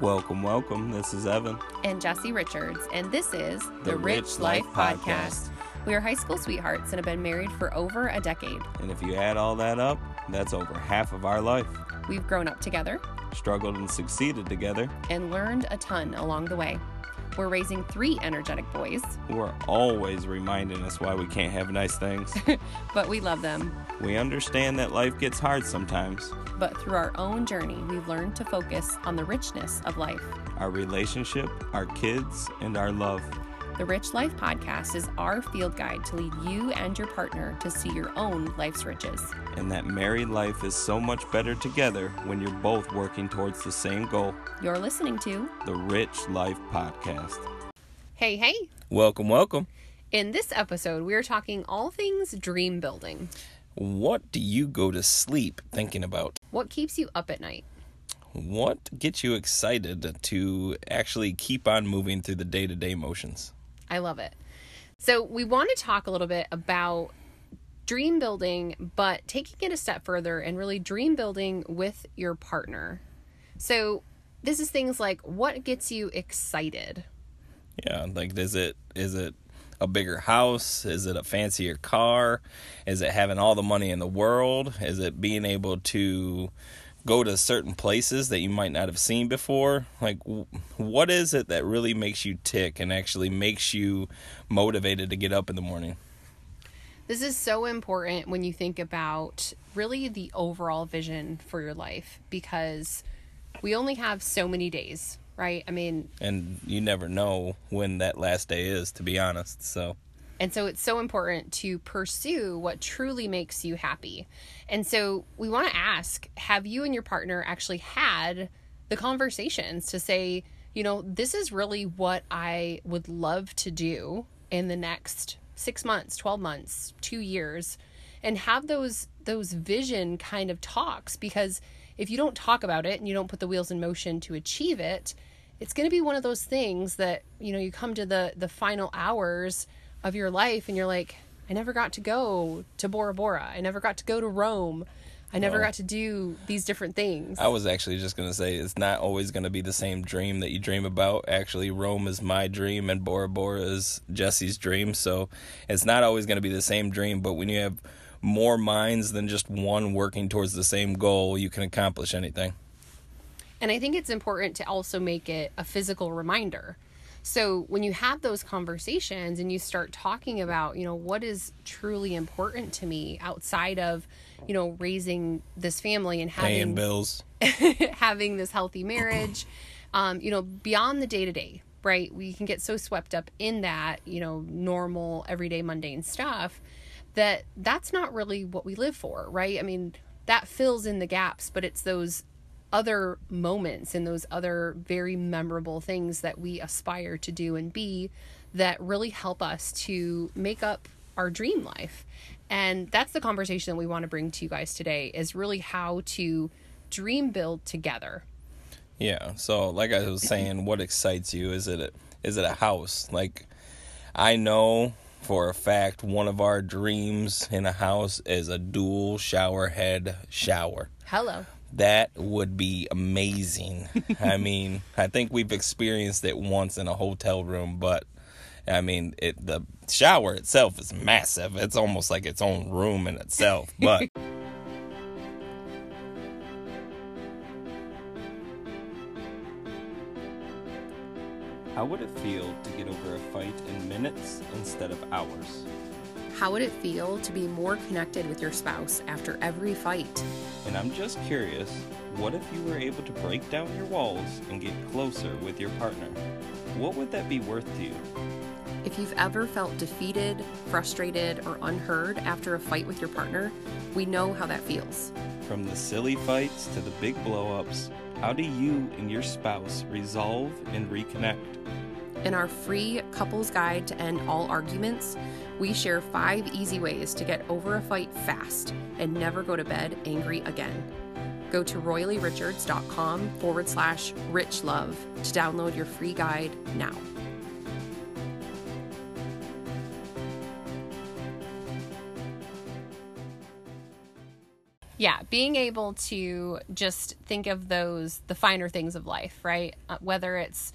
Welcome, welcome. This is Evan. and Jesse Richards, and this is The Rich Life Podcast. We are high school sweethearts and have been married for over a decade. And if you add all that up, that's over half of our life. We've grown up together Struggled and succeeded together, and learned a ton along the way. We're raising three energetic boys, who are always reminding us why we can't have nice things. but we love them. we understand that life gets hard sometimes. But through our own journey, we've learned to focus on the richness of life. Our relationship, our kids, and our love. The Rich Life Podcast is our field guide to lead you and your partner to see your own life's riches. And that married life is so much better together when you're both working towards the same goal You're listening to the Rich Life Podcast. Hey, hey! Welcome, welcome. In this episode, we are talking all things dream building. What do you go to sleep thinking about? What keeps you up at night? What gets you excited to actually keep on moving through the day to day motions? I love it. So, we want to talk a little bit about dream building, but taking it a step further and really dream building with your partner. So, this is things like what gets you excited? Yeah, like is it is it a bigger house? Is it a fancier car? Is it having all the money in the world? Is it being able to go to certain places that you might not have seen before? Like what is it that really makes you tick and actually makes you motivated to get up in the morning? This is so important when you think about really the overall vision for your life because we only have so many days, right? I mean, And you never know when that last day is, to be honest. So And so it's so important to pursue what truly makes you happy. And so we want to ask have you and your partner actually had the conversations to say, you know, this is really what I would love to do in the next 6 months, 12 months, 2 years and have those those vision kind of talks because if you don't talk about it and you don't put the wheels in motion to achieve it, it's going to be one of those things that, you know, you come to the the final hours of your life and you're like i never got to go to bora bora i never got to go to rome i never Well- got to do these different things I was actually just going to say it's not always going to be the same dream that you dream about. Actually, Rome is my dream and Bora Bora is Jesse's dream. So it's not always going to be the same dream, but when you have more minds than just one working towards the same goal, you can accomplish anything. and i think it's important to also make it a physical reminder so when you have those conversations and you start talking about you know what is truly important to me outside of you know raising this family and Paying having bills. having this healthy marriage, um, you know, beyond the day to day, right? We can get so swept up in that, you know, normal, everyday, mundane stuff that that's not really what we live for, right? I mean, that fills in the gaps, but it's those other moments and those other very memorable things that we aspire to do and be that really help us to make up our dream life. And that's the conversation that we want to bring to you guys today is really how to dream build together. Yeah. So, like I was saying, what excites you? Is it a, is it a house? Like, I know for a fact one of our dreams in a house is a dual shower head shower. Hello. That would be amazing. I mean, I think we've experienced it once in a hotel room, but I mean, it the shower itself is massive. It's almost like its own room in itself. But how would it feel to get over a fight in minutes instead of hours? How would it feel to be more connected with your spouse after every fight? And I'm just curious, what if you were able to break down your walls and get closer with your partner? What would that be worth to you? If you've ever felt defeated, frustrated, or unheard after a fight with your partner, we know how that feels. From the silly fights to the big blow ups, how do you and your spouse resolve and reconnect? In our free couples guide to end all arguments, we share five easy ways to get over a fight fast and never go to bed angry again. Go to royallyrichards.com forward slash rich love to download your free guide now. yeah, being able to just think of those the finer things of life, right? Uh, whether it's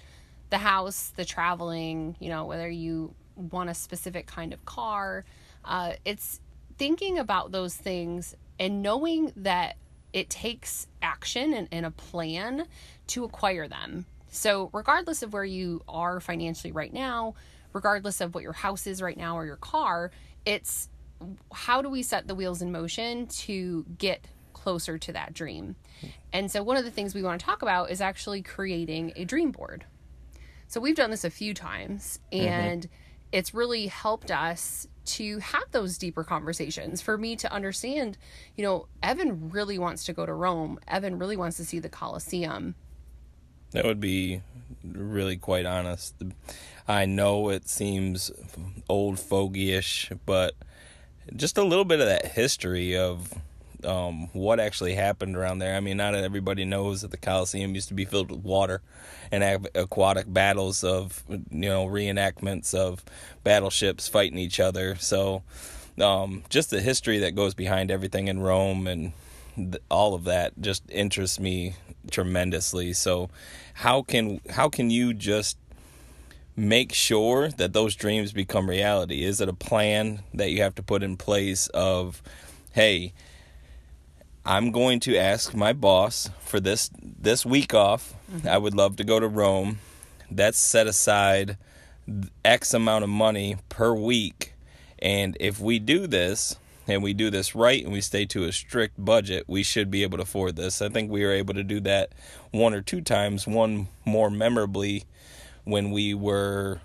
the house, the traveling, you know, whether you want a specific kind of car, uh, it's thinking about those things and knowing that it takes action and, and a plan to acquire them. So, regardless of where you are financially right now, regardless of what your house is right now or your car, it's how do we set the wheels in motion to get closer to that dream? And so, one of the things we want to talk about is actually creating a dream board. So, we've done this a few times and mm-hmm. It's really helped us to have those deeper conversations for me to understand, you know, Evan really wants to go to Rome. Evan really wants to see the Colosseum. That would be really quite honest. I know it seems old fogyish, but just a little bit of that history of um, what actually happened around there. I mean, not everybody knows that the Coliseum used to be filled with water and aquatic battles of, you know, reenactments of battleships fighting each other. So, um, just the history that goes behind everything in Rome and th- all of that just interests me tremendously. So, how can how can you just make sure that those dreams become reality? Is it a plan that you have to put in place of, hey, I'm going to ask my boss for this this week off. Mm-hmm. I would love to go to Rome. That's set aside X amount of money per week. And if we do this and we do this right and we stay to a strict budget, we should be able to afford this. I think we were able to do that one or two times, one more memorably when we were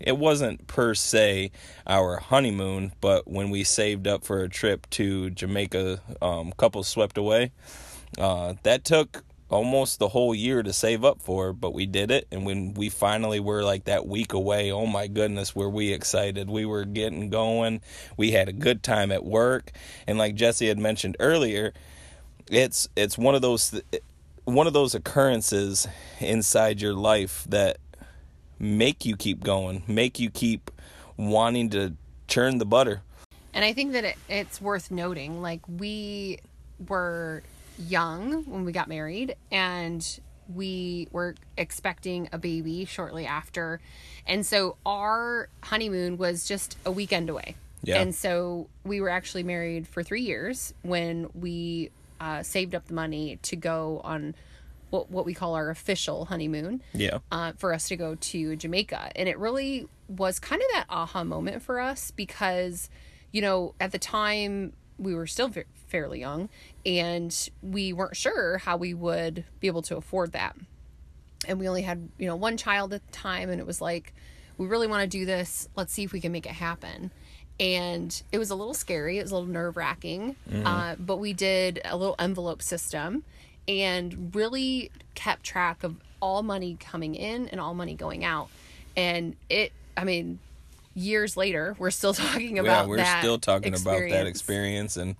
it wasn't per se our honeymoon, but when we saved up for a trip to Jamaica, um, couple swept away. Uh, that took almost the whole year to save up for, but we did it. And when we finally were like that week away, oh my goodness, were we excited? We were getting going. We had a good time at work, and like Jesse had mentioned earlier, it's it's one of those one of those occurrences inside your life that make you keep going, make you keep wanting to churn the butter. And I think that it, it's worth noting like, we were young when we got married, and we were expecting a baby shortly after. And so our honeymoon was just a weekend away. Yeah. And so we were actually married for three years when we uh, saved up the money to go on what what we call our official honeymoon. Yeah. Uh, for us to go to Jamaica, and it really was kind of that aha moment for us because, you know, at the time we were still fairly young, and we weren't sure how we would be able to afford that, and we only had you know one child at the time, and it was like, we really want to do this. Let's see if we can make it happen and it was a little scary. It was a little nerve wracking, mm-hmm. uh, but we did a little envelope system and really kept track of all money coming in and all money going out. And it, I mean, years later, we're still talking about yeah, we're still talking experience. about that experience and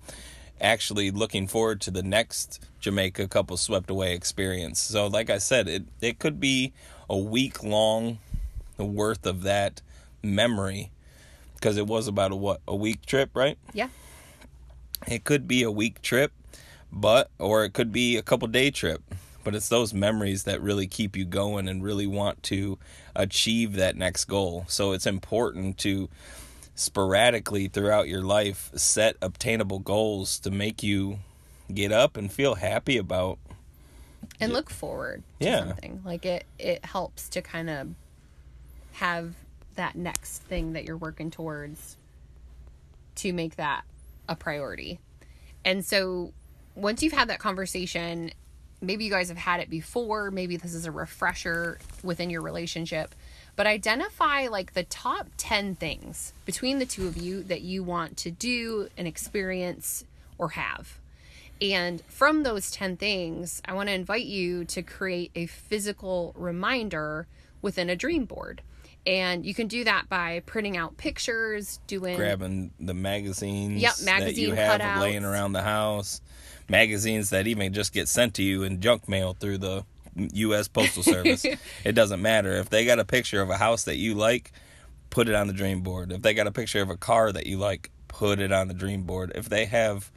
actually looking forward to the next Jamaica couple swept away experience. So, like I said, it it could be a week long worth of that memory because it was about a what a week trip, right? Yeah. It could be a week trip but or it could be a couple day trip but it's those memories that really keep you going and really want to achieve that next goal. So it's important to sporadically throughout your life set obtainable goals to make you get up and feel happy about and look forward to yeah. something. Like it it helps to kind of have that next thing that you're working towards to make that a priority. And so once you've had that conversation, maybe you guys have had it before, maybe this is a refresher within your relationship, but identify like the top 10 things between the two of you that you want to do and experience or have. And from those 10 things, I want to invite you to create a physical reminder within a dream board. And you can do that by printing out pictures, doing grabbing the magazines yep, magazine that you have cutouts. laying around the house magazines that even just get sent to you in junk mail through the U.S. Postal Service. it doesn't matter if they got a picture of a house that you like, put it on the dream board. If they got a picture of a car that you like, put it on the dream board. If they have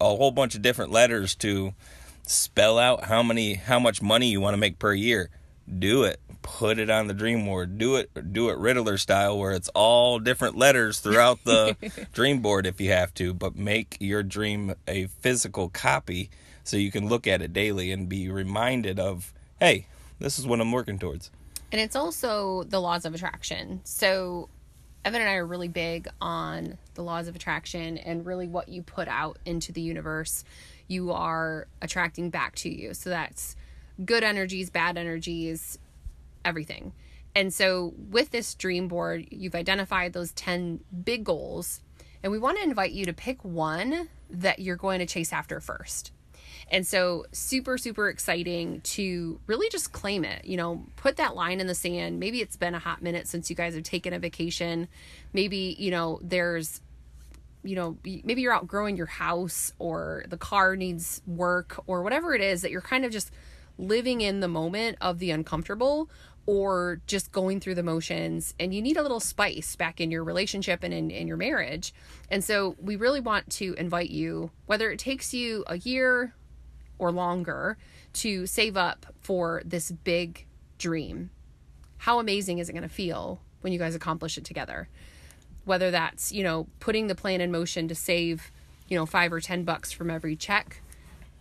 a whole bunch of different letters to spell out how many how much money you want to make per year. Do it. Put it on the dream board. Do it do it Riddler style where it's all different letters throughout the dream board if you have to, but make your dream a physical copy so you can look at it daily and be reminded of, hey, this is what I'm working towards. And it's also the laws of attraction. So Evan and I are really big on the laws of attraction and really what you put out into the universe, you are attracting back to you. So that's good energies, bad energies, everything. And so with this dream board, you've identified those 10 big goals, and we want to invite you to pick one that you're going to chase after first. And so, super, super exciting to really just claim it. You know, put that line in the sand. Maybe it's been a hot minute since you guys have taken a vacation. Maybe, you know, there's, you know, maybe you're outgrowing your house or the car needs work or whatever it is that you're kind of just living in the moment of the uncomfortable or just going through the motions and you need a little spice back in your relationship and in, in your marriage. And so we really want to invite you, whether it takes you a year, or longer to save up for this big dream. How amazing is it going to feel when you guys accomplish it together? Whether that's, you know, putting the plan in motion to save, you know, 5 or 10 bucks from every check,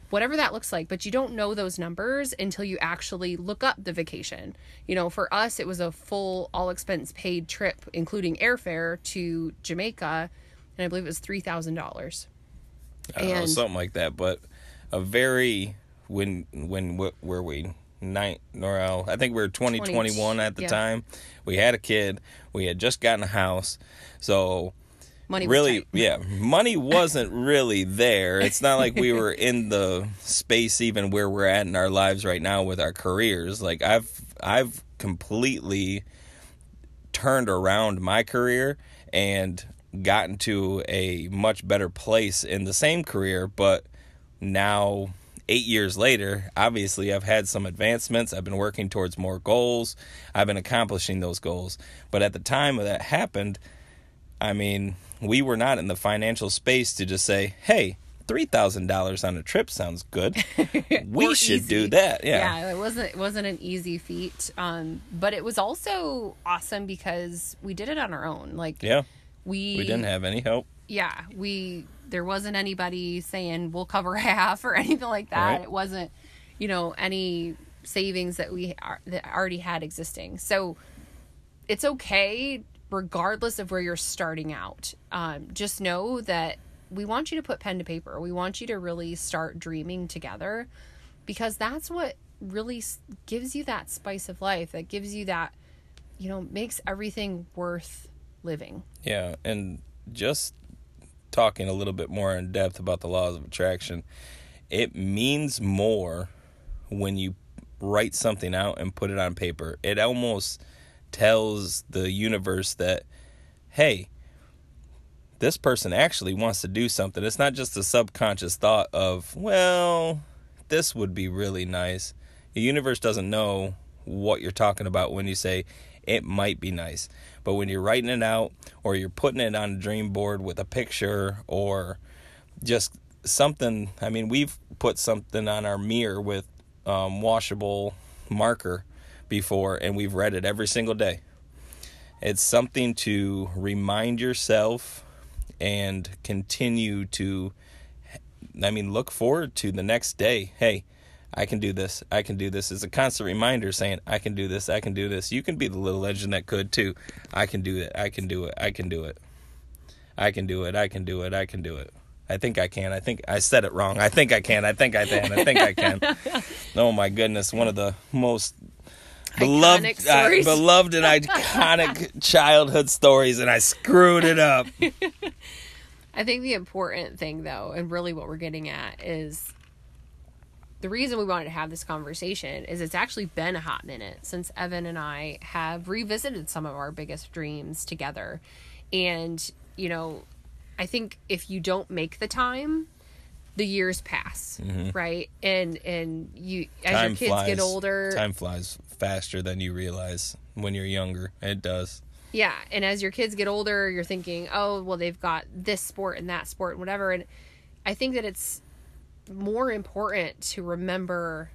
whatever that looks like, but you don't know those numbers until you actually look up the vacation. You know, for us it was a full all expense paid trip including airfare to Jamaica and I believe it was $3,000. And something like that, but a very when when what were we nine or I think we were 2021 at the yeah. time. We had a kid. We had just gotten a house. So money really yeah, money wasn't really there. It's not like we were in the space even where we're at in our lives right now with our careers. Like I've I've completely turned around my career and gotten to a much better place in the same career, but now eight years later, obviously I've had some advancements. I've been working towards more goals. I've been accomplishing those goals. But at the time that happened, I mean, we were not in the financial space to just say, hey, three thousand dollars on a trip sounds good. We should easy. do that. Yeah. Yeah, it wasn't it wasn't an easy feat. Um, but it was also awesome because we did it on our own. Like Yeah. We We didn't have any help. Yeah. We there wasn't anybody saying we'll cover half or anything like that. Right. It wasn't, you know, any savings that we are, that already had existing. So it's okay regardless of where you're starting out. Um, just know that we want you to put pen to paper. We want you to really start dreaming together because that's what really gives you that spice of life that gives you that you know makes everything worth living. Yeah, and just talking a little bit more in depth about the laws of attraction, it means more when you write something out and put it on paper. It almost tells the universe that, hey, this person actually wants to do something. It's not just a subconscious thought of, well, this would be really nice. The universe doesn't know what you're talking about when you say it might be nice. But when you're writing it out or you're putting it on a dream board with a picture or just something, I mean, we've put something on our mirror with um, washable marker before and we've read it every single day. It's something to remind yourself and continue to, I mean, look forward to the next day. Hey, I can do this. I can do this. It's a constant reminder saying, I can do this. I can do this. You can be the little legend that could too. I can do it. I can do it. I can do it. I can do it. I can do it. I can do it. I think I can. I think I said it wrong. I think I can. I think I can. I think I can. oh my goodness. One of the most beloved, uh, beloved and iconic childhood stories, and I screwed it up. I think the important thing, though, and really what we're getting at is the reason we wanted to have this conversation is it's actually been a hot minute since Evan and I have revisited some of our biggest dreams together. And, you know, I think if you don't make the time, the years pass, mm-hmm. right? And and you as time your kids flies. get older, time flies faster than you realize when you're younger. It does. Yeah, and as your kids get older, you're thinking, "Oh, well they've got this sport and that sport and whatever." And I think that it's more important to remember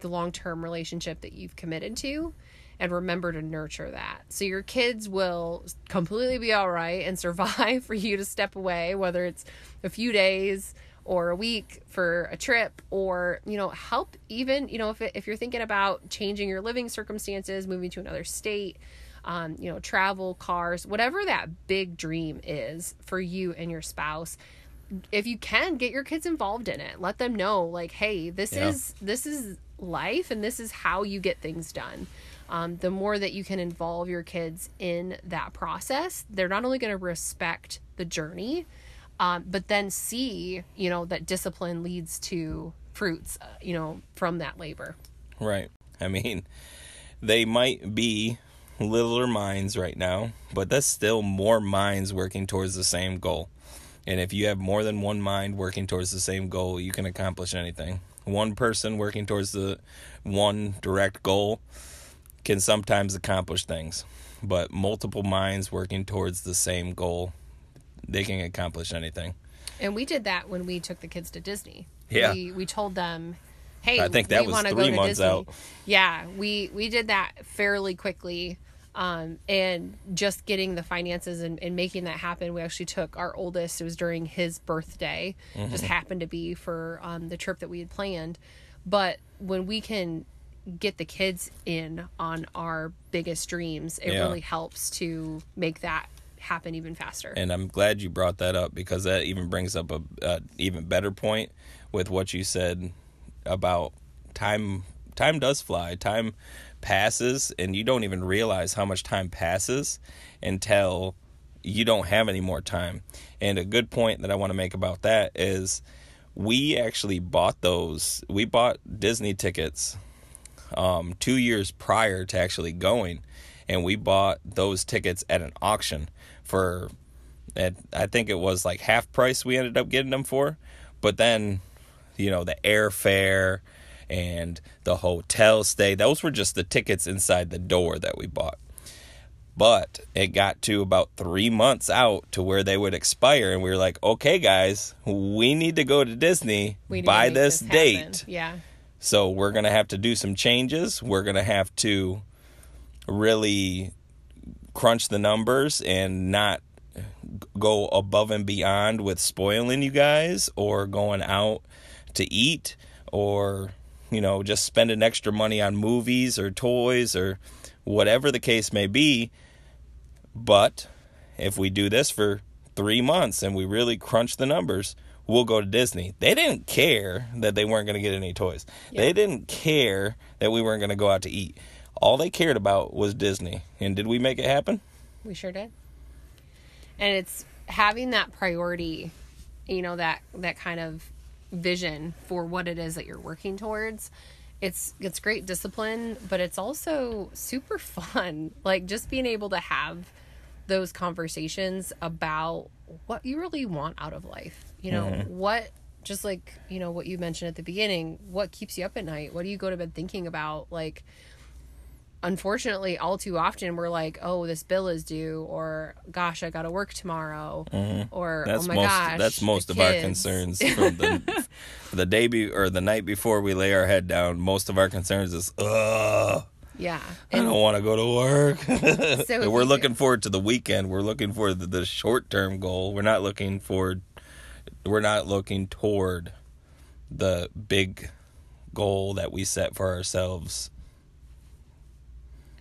the long term relationship that you've committed to and remember to nurture that. So your kids will completely be all right and survive for you to step away, whether it's a few days or a week for a trip or you know help even you know if, if you're thinking about changing your living circumstances moving to another state um, you know travel cars whatever that big dream is for you and your spouse if you can get your kids involved in it let them know like hey this Yeah. is this is life and this is how you get things done um, the more that you can involve your kids in that process they're not only going to respect the journey um, but then see you know that discipline leads to fruits uh, you know from that labor Right. I mean, they might be littler minds right now, but that's still more minds working towards the same goal. And if you have more than one mind working towards the same goal, you can accomplish anything. One person working towards the one direct goal can sometimes accomplish things, but multiple minds working towards the same goal, they can accomplish anything. and we did that when we took the kids to disney Yeah. we, we told them hey I think that we was three go to months disney. out. yeah we we did that fairly quickly um, and just getting the finances and, and making that happen we actually took our oldest it was during his birthday Mm-hmm. just happened to be for um, the trip that we had planned but when we can get the kids in on our biggest dreams it Yeah. really helps to make that happen even faster And I'm glad you brought that up because that even brings up a, a even better point with what you said about time. Time does fly. Time passes, and you don't even realize how much time passes until you don't have any more time. And a good point that I want to make about that is we actually bought those. We bought Disney tickets um, two years prior to actually going, and we bought those tickets at an auction for, at I think it was like half price. We ended up getting them for, but then, you know, the airfare and the hotel stay. Those were just the tickets inside the door that we bought. But it got to about three months out to where they would expire, and we were like, "Okay, guys, we need to go to Disney by this, happen. date." yeah So we're going to have to do some changes. We're going to have to really crunch the numbers and not go above and beyond with spoiling you guys or going out to eat or you know just spending extra money on movies or toys or whatever the case may be but if we do this for 3 months and we really crunch the numbers we'll go to Disney. They didn't care that they weren't going to get any toys. They didn't care that we weren't going to go out to eat. All they cared about was Disney. And did we make it happen? We sure did. And it's having that priority, you know, that that kind of vision for what it is that you're working towards. It's it's great discipline, but it's also super fun. Like just being able to have those conversations about what you really want out of life. You know, mm-hmm. what just like, you know, what you mentioned at the beginning, what keeps you up at night? What do you go to bed thinking about? Like unfortunately all too often we're like oh this bill is due or gosh i gotta work tomorrow mm-hmm. or oh That's oh my most gosh that's most of our concerns from the the day be, or the night before we lay our head down. Most of our concerns is ugh yeah I and don't want to go to work. so we're looking forward to the weekend. We're looking for the, the short term goal. We're not looking for we're not looking toward the big goal that we set for ourselves.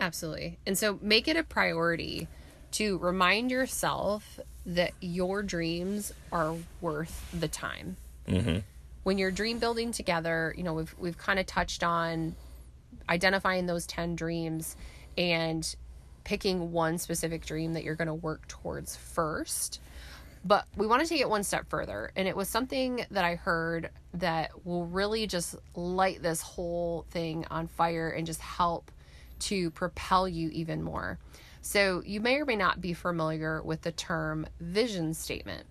Absolutely. And so make it a priority to remind yourself that your dreams are worth the time. Mm-hmm. When you're dream building together, you know, we've we've kind of touched on identifying those 10 dreams and picking one specific dream that you're going to work towards first. But we want to take it one step further. And it was something that I heard that will really just light this whole thing on fire and just help to propel you even more. So, you may or may not be familiar with the term vision statement.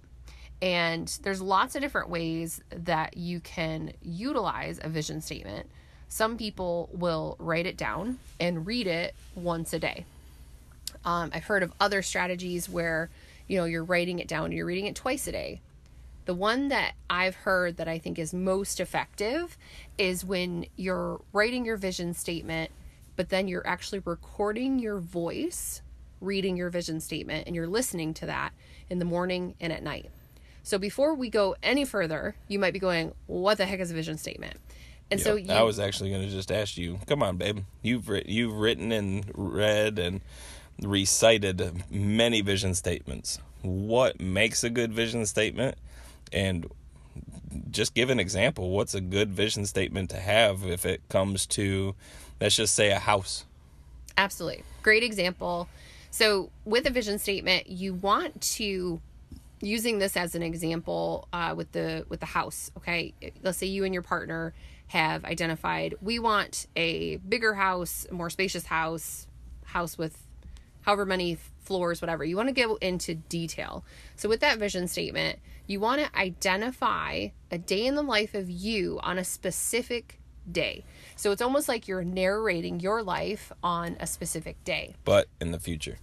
And there's lots of different ways that you can utilize a vision statement. Some people will write it down and read it once a day. Um, I've heard of other strategies where, you know, you're writing it down you're reading it twice a day. The one that I've heard that I think is most effective is when you're writing your vision statement, but then you're actually recording your voice reading your vision statement and you're listening to that in the morning and at night. So before we go any further, you might be going, "What the heck is a vision statement?" And so you, I was actually going to just ask you, come on, babe. You've writ- you've written and read and recited many vision statements. What makes a good vision statement? And just give an example. What's a good vision statement to have if it comes to, let's just say, a house? Absolutely. Great example. So, with a vision statement, you want to using this as an example uh, with the with the house. Okay, let's say you and your partner have identified we want a bigger house, more spacious house, house with however many floors, whatever. You want to go into detail. So, with that vision statement, you want to identify a day in the life of you on a specific day. So it's almost like you're narrating your life on a specific day. But in the future.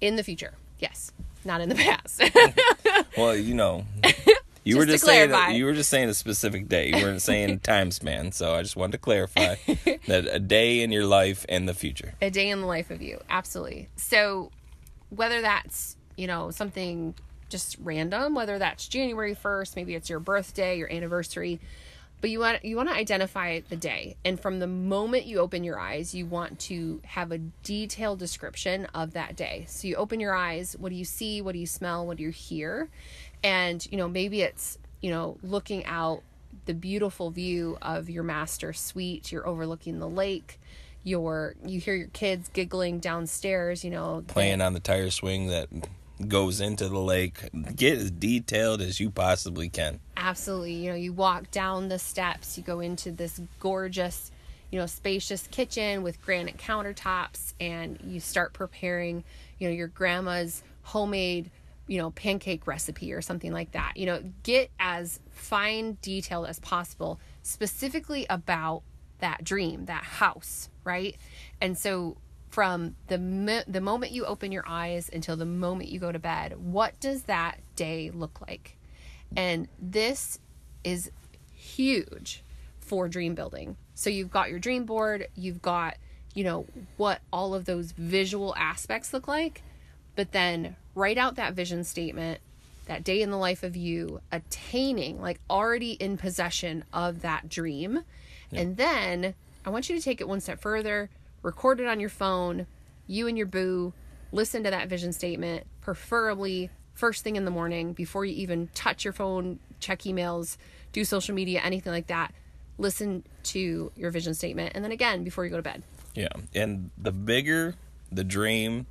In the future. Yes. Not in the past. well, you know. You just were just saying clarify. you were just saying a specific day. You weren't saying time span. So I just wanted to clarify that a day in your life and the future. A day in the life of you. Absolutely. So whether that's, you know, something just random, whether that's January 1st, maybe it's your birthday, your anniversary, but you want you want to identify the day. And from the moment you open your eyes you want to have a detailed description of that day. So you open your eyes what do you see? What do you smell? What do you hear? And you know maybe it's you know looking out the beautiful view of your master suite. You're overlooking the lake. Your you hear your kids giggling downstairs you know playing on the tire swing that goes into the lake. Get as detailed as you possibly can. Absolutely. You know, you walk down the steps, you go into this gorgeous, you know, spacious kitchen with granite countertops, and you start preparing, you know, your grandma's homemade, you know, pancake recipe or something like that. You know, get as fine detailed as possible, specifically about that dream, that house, right? And so from the mo- the moment you open your eyes until the moment you go to bed what does that day look like? And this is huge for dream building. So you've got your dream board you've got you know what all of those visual aspects look like but then write out that vision statement that day in the life of you attaining like already in possession of that dream. Yeah. and then i want you to take it one step further record it on your phone, you and your boo listen to that vision statement, preferably first thing in the morning before you even touch your phone, check emails, do social media, anything like that. Listen to your vision statement and then again before you go to bed. Yeah. And the bigger the dream,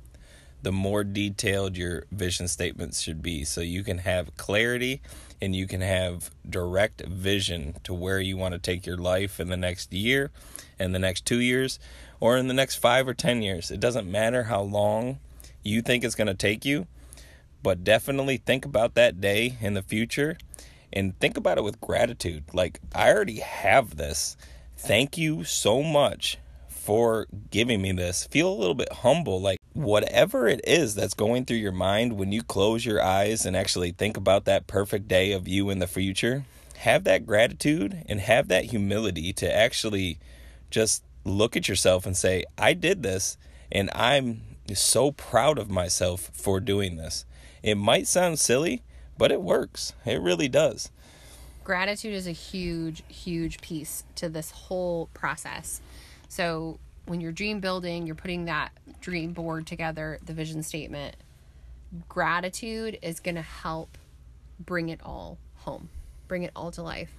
the more detailed your vision statements should be so you can have clarity and you can have direct vision to where you want to take your life in the next year and the next 2 years or in the next five or 10 years. It doesn't matter how long you think it's going to take you, but definitely think about that day in the future and think about it with gratitude. Like, I already have this. Thank you so much for giving me this. Feel a little bit humble. Like, whatever it is that's going through your mind when you close your eyes and actually think about that perfect day of you in the future, have that gratitude and have that humility to actually just look at yourself and say, I did this and I'm so proud of myself for doing this. It might sound silly, but it works. It really does. Gratitude is a huge, huge piece to this whole process. So, when you're dream building, you're putting that dream board together, the vision statement, gratitude is going to help bring it all home, bring it all to life.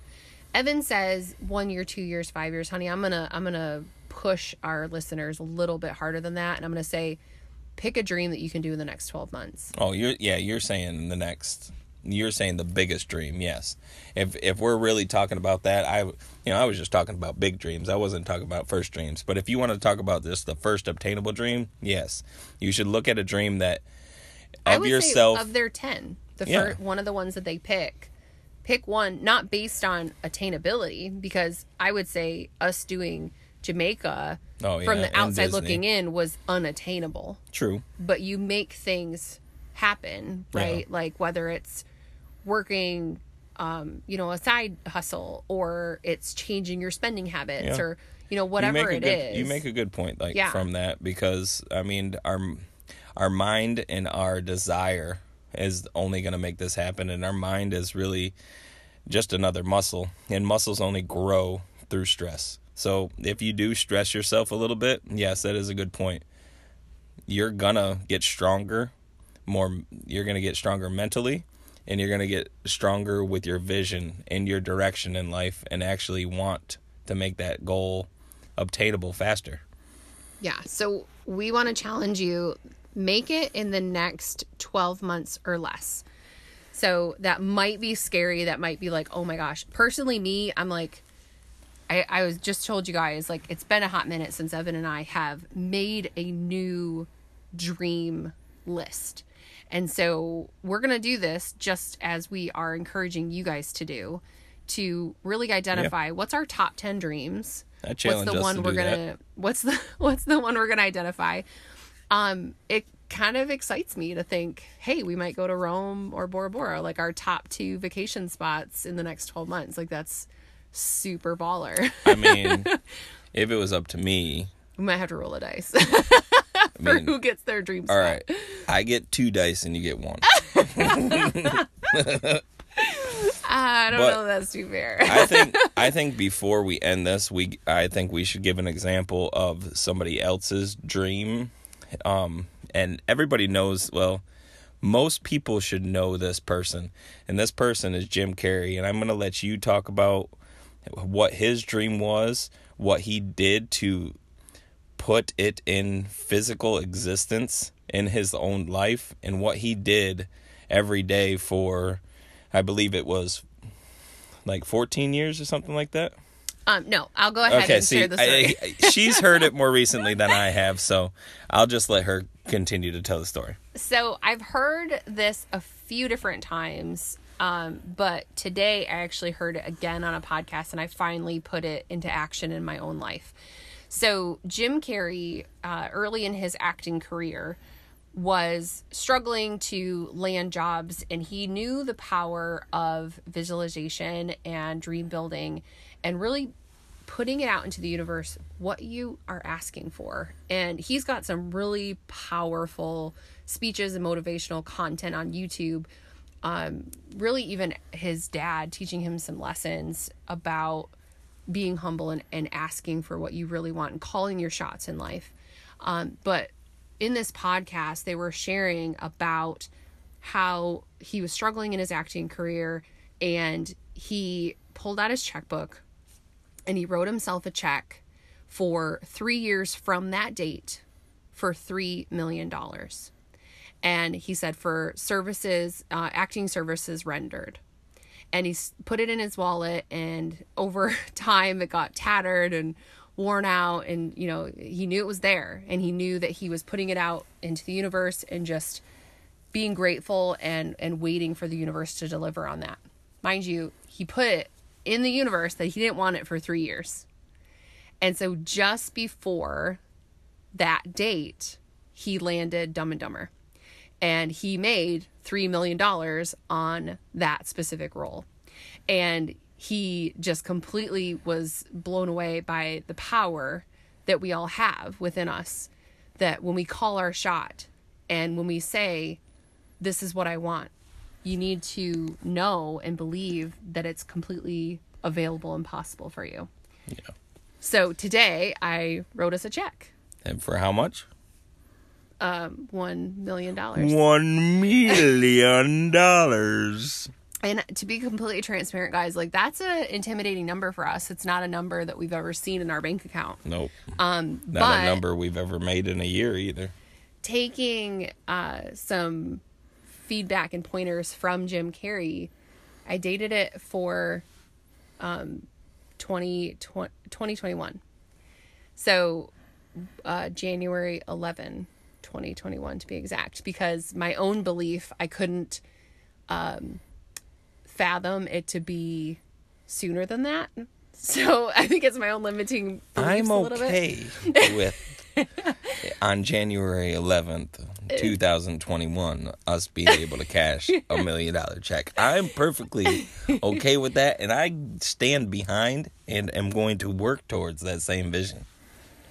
Evan says one year, two years, five years, honey. I'm gonna I'm gonna push our listeners a little bit harder than that, and I'm gonna say, pick a dream that you can do in the next 12 months. Oh, you're yeah, you're saying the next. You're saying the biggest dream, yes. If if we're really talking about that, I you know I was just talking about big dreams. I wasn't talking about first dreams. But if you want to talk about this, the first obtainable dream, yes, you should look at a dream that of yourself of their ten. The yeah. first one of the ones that they pick pick one not based on attainability because I would say us doing Jamaica oh, yeah, from the outside looking in was unattainable. True. But you make things happen, right? Yeah. Like whether it's working um, you know, a side hustle or it's changing your spending habits Yeah. or, you know, whatever you it good, is. You make a good point, like from that, because I mean, our our mind and our desire is only going to make this happen, and our mind is really just another muscle, and muscles only grow through stress. So if you do stress yourself a little bit, yes, that is a good point. You're gonna get stronger, more. You're gonna get stronger mentally, and you're gonna get stronger with your vision and your direction in life, and actually want to make that goal obtainable faster. Yeah. So we want to challenge you make it in the next 12 months or less. So that might be scary. That might be like, oh my gosh. Personally, me, I'm like, I, I was just told you guys, like, it's been a hot minute since Evan and I have made a new dream list. And so we're going to do this just as we are encouraging you guys to do to really identify what's our top 10 dreams. What's the one to we're gonna what's the what's the one we're gonna identify? Um it kind of excites me to think hey we might go to rome or bora bora like our top two vacation spots in the next 12 months. Like that's super baller I mean, if it was up to me, we might have to roll a dice I for mean, who gets their dream spot all right, I get two dice and you get one. i don't But- know if that's too fair I think I think before we end this, we I think we should give an example of somebody else's dream, um, and everybody knows. Well, most people should know this person, and this person is Jim Carrey. And I'm gonna let you talk about what his dream was, what he did to put it in physical existence in his own life, and what he did every day for, I believe it was like 14 years or something like that. um no i'll go ahead Okay, and see, share the story I, I- she's heard it more recently than I have, so I'll just let her continue to tell the story. So I've heard this a few different times, um, but today I actually heard it again on a podcast, and I finally put it into action in my own life. So Jim Carrey, uh, early in his acting career, was struggling to land jobs, and he knew the power of visualization and dream building, and really putting it out into the universe what you are asking for. And he's got some really powerful speeches and motivational content on YouTube. Um, really, even his dad teaching him some lessons about being humble and, and asking for what you really want and calling your shots in life. Um, but in this podcast, they were sharing about how he was struggling in his acting career and he pulled out his checkbook and he wrote himself a check for three years from that date for $3 million. And he said for services, uh, acting services rendered. And he put it in his wallet, and over time it got tattered and worn out. And, you know, he knew it was there, and he knew that he was putting it out into the universe and just being grateful and and waiting for the universe to deliver on that. Mind you, he put it in the universe that he didn't want it for 3 years. And so just before that date, he landed Dumb and Dumber. And he made 3 million dollars on that specific role. And he just completely was blown away by the power that we all have within us that when we call our shot and when we say this is what I want. You need to know and believe that it's completely available and possible for you. Yeah. So today I wrote us a check, And for how much? Um, one million dollars. One million dollars. And to be completely transparent, guys, like that's a intimidating number for us. It's not a number that we've ever seen in our bank account. Nope. Um, Not a number we've ever made in a year either. taking uh, some feedback and pointers from Jim Carrey, I dated it for um, 20, 2021. So uh, January 11, 2021 to be exact, because my own belief, I couldn't um, fathom it to be sooner than that. So I think it's my own limiting beliefs I'm a little bit. okay with on January 11th, 2021, us being able to cash a million dollar check. I'm perfectly okay with that, and I stand behind and am going to work towards that same vision.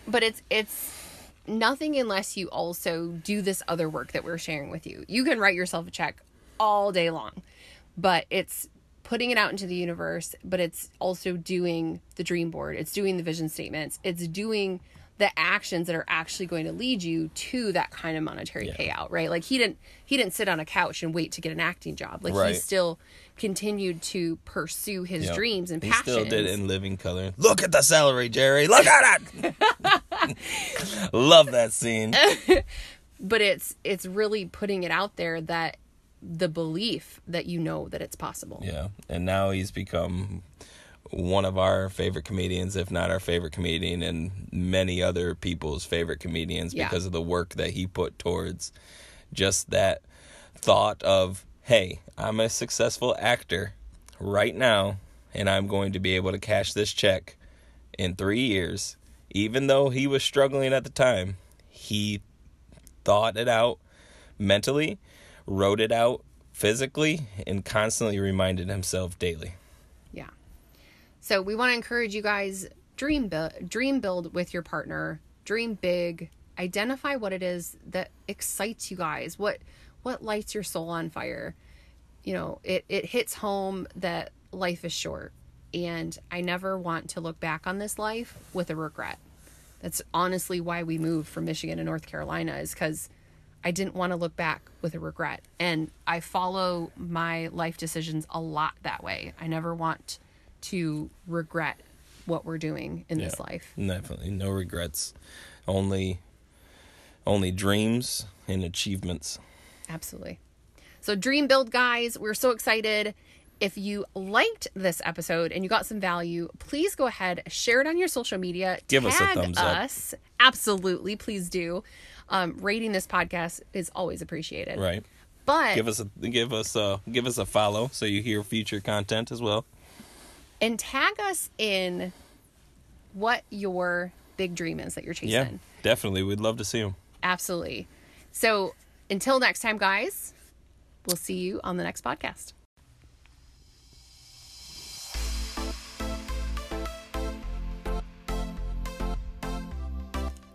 but it's it's nothing unless you also do this other work that we're sharing with you. You can write yourself a check all day long, but it's putting it out into the universe, but it's also doing the dream board. It's doing the vision statements. It's doing the actions that are actually going to lead you to that kind of monetary payout, right? Like he didn't he didn't sit on a couch and wait to get an acting job. Like Right. he still continued to pursue his Yep. dreams and he passions. still did in living color. Look at the celery, Jerry. Look at it. Love that scene. but it's it's really putting it out there that the belief that you know that it's possible. Yeah, and now he's become one of our favorite comedians, if not our favorite comedian, and many other people's favorite comedians Yeah. because of the work that he put towards just that thought of, hey, I'm a successful actor right now, and I'm going to be able to cash this check in three years. Even though he was struggling at the time, he thought it out mentally, wrote it out physically, and constantly reminded himself daily. So we want to encourage you guys dream build, dream build with your partner. Dream big. Identify what it is that excites you guys. What what lights your soul on fire. You know, it it hits home that life is short and I never want to look back on this life with a regret. That's honestly why we moved from Michigan to North Carolina is cuz I didn't want to look back with a regret. And I follow my life decisions a lot that way. I never want to regret what we're doing in this life. Definitely no regrets. Only only dreams and achievements. Absolutely. So, Dream Build, guys, we're so excited. If you liked this episode and you got some value, please go ahead, share it on your social media. Give us a thumbs up. us. Absolutely, please do. Um, rating this podcast is always appreciated. Right. But Give us a give us a give us a follow so you hear future content as well. And tag us in what your big dream is that you're chasing. Yeah, definitely. We'd love to see them. Absolutely. So until next time, guys, we'll see you on the next podcast.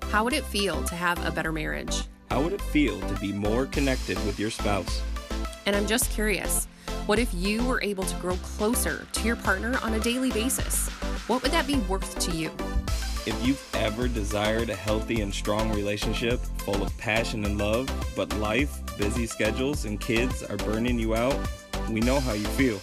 How would it feel to have a better marriage? How would it feel to be more connected with your spouse? And I'm just curious what if you were able to grow closer to your partner on a daily basis? What would that be worth to you? If you've ever desired a healthy and strong relationship full of passion and love, but life, busy schedules, and kids are burning you out, we know how you feel.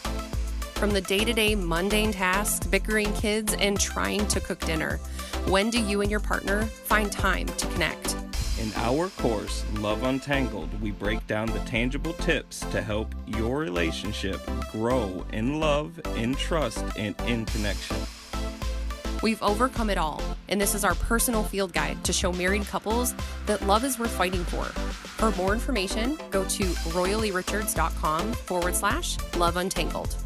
From the day to day mundane tasks, bickering kids, and trying to cook dinner, when do you and your partner find time to connect? In our course, Love Untangled, we break down the tangible tips to help your relationship grow in love, in trust, and in connection. We've overcome it all, and this is our personal field guide to show married couples that love is worth fighting for. For more information, go to royallyrichards.com forward slash love untangled.